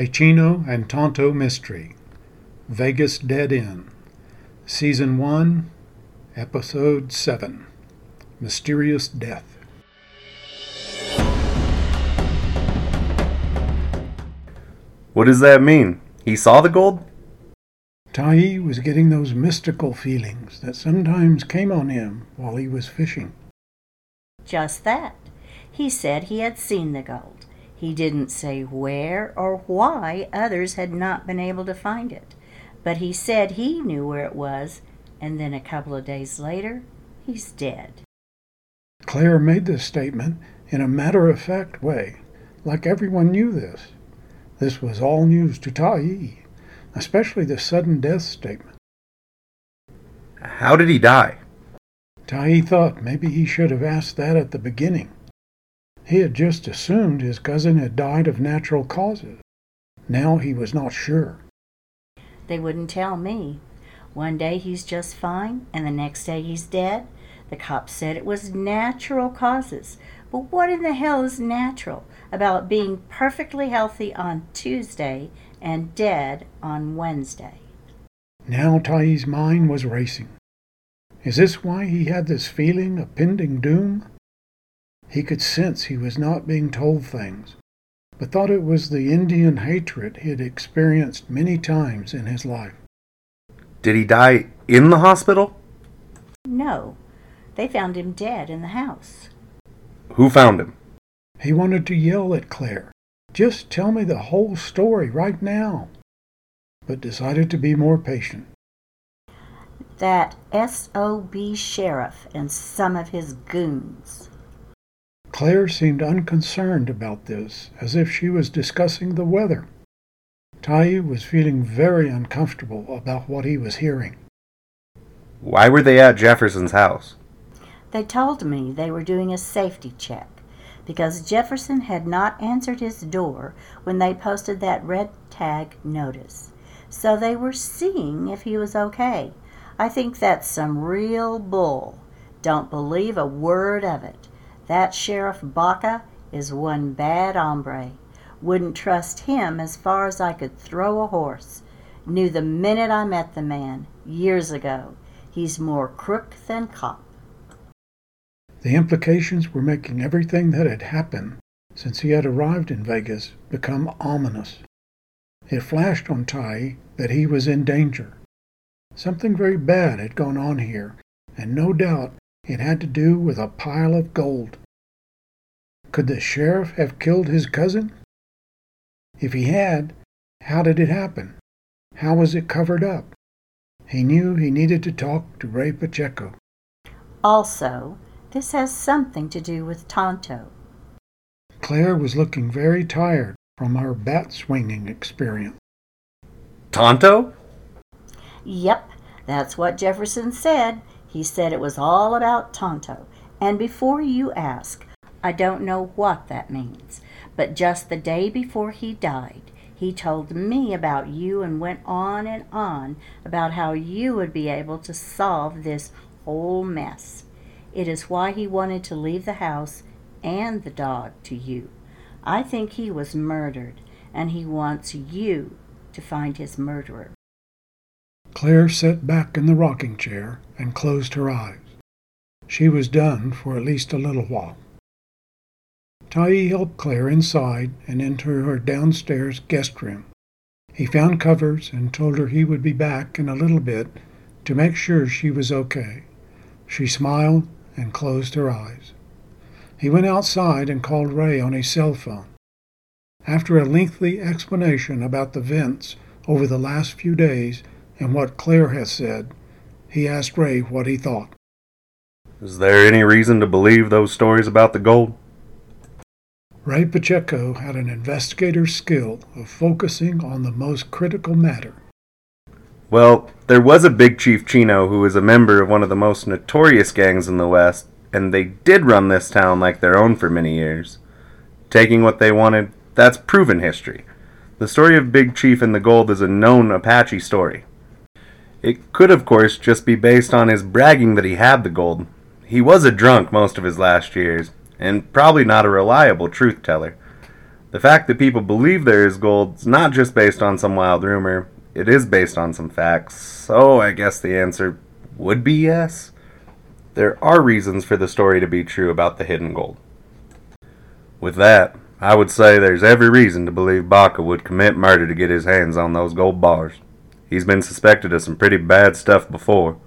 A Chino and Tonto Mystery. Vegas Dead End. Season 1, Episode 7. Mysterious Death. What does that mean? He saw the gold? Tai was getting those mystical feelings that sometimes came on him while he was fishing. Just that. He said he had seen the gold. He didn't say where or why others had not been able to find it, but he said he knew where it was, and then a couple of days later, he's dead. Claire made this statement in a matter of fact way, like everyone knew this. This was all news to Tai, especially the sudden death statement. How did he die? Tai thought maybe he should have asked that at the beginning. He had just assumed his cousin had died of natural causes. Now he was not sure. They wouldn't tell me. One day he's just fine, and the next day he's dead. The cops said it was natural causes. But what in the hell is natural about being perfectly healthy on Tuesday and dead on Wednesday? Now Tai's mind was racing. Is this why he had this feeling of pending doom? He could sense he was not being told things, but thought it was the Indian hatred he had experienced many times in his life. Did he die in the hospital? No, they found him dead in the house. Who found him? He wanted to yell at Claire, Just tell me the whole story right now, but decided to be more patient. That SOB sheriff and some of his goons. Claire seemed unconcerned about this, as if she was discussing the weather. Tai was feeling very uncomfortable about what he was hearing. Why were they at Jefferson's house? They told me they were doing a safety check because Jefferson had not answered his door when they posted that red tag notice. So they were seeing if he was okay. I think that's some real bull. Don't believe a word of it. That Sheriff Baca is one bad hombre. Wouldn't trust him as far as I could throw a horse. Knew the minute I met the man, years ago. He's more crook than cop. The implications were making everything that had happened since he had arrived in Vegas become ominous. It flashed on Tai that he was in danger. Something very bad had gone on here, and no doubt it had to do with a pile of gold. Could the sheriff have killed his cousin? If he had, how did it happen? How was it covered up? He knew he needed to talk to Ray Pacheco. Also, this has something to do with Tonto. Claire was looking very tired from her bat swinging experience. Tonto? Yep, that's what Jefferson said. He said it was all about Tonto. And before you ask, I don't know what that means, but just the day before he died, he told me about you and went on and on about how you would be able to solve this whole mess. It is why he wanted to leave the house and the dog to you. I think he was murdered, and he wants you to find his murderer. Claire sat back in the rocking chair and closed her eyes. She was done for at least a little while. Tai helped Claire inside and into her downstairs guest room. He found covers and told her he would be back in a little bit to make sure she was okay. She smiled and closed her eyes. He went outside and called Ray on his cell phone. After a lengthy explanation about the vents over the last few days and what Claire had said, he asked Ray what he thought. Is there any reason to believe those stories about the gold? Ray Pacheco had an investigator's skill of focusing on the most critical matter. Well, there was a Big Chief Chino who was a member of one of the most notorious gangs in the West, and they did run this town like their own for many years. Taking what they wanted, that's proven history. The story of Big Chief and the gold is a known Apache story. It could, of course, just be based on his bragging that he had the gold. He was a drunk most of his last years, and probably not a reliable truth teller. The fact that people believe there is gold is not just based on some wild rumor, it is based on some facts, so I guess the answer would be yes. There are reasons for the story to be true about the hidden gold. With that, I would say there's every reason to believe Baca would commit murder to get his hands on those gold bars. He's been suspected of some pretty bad stuff before.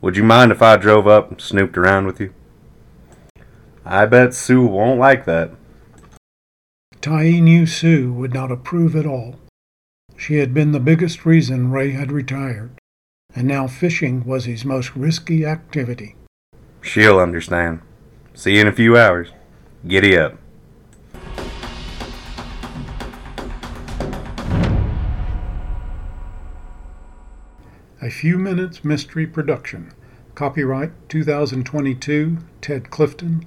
Would you mind if I drove up and snooped around with you? I bet Sue won't like that. Tyee knew Sue would not approve at all. She had been the biggest reason Ray had retired, and now fishing was his most risky activity. She'll understand. See you in a few hours. Giddy up. A Few Minutes Mystery Production. Copyright 2022, Ted Clifton.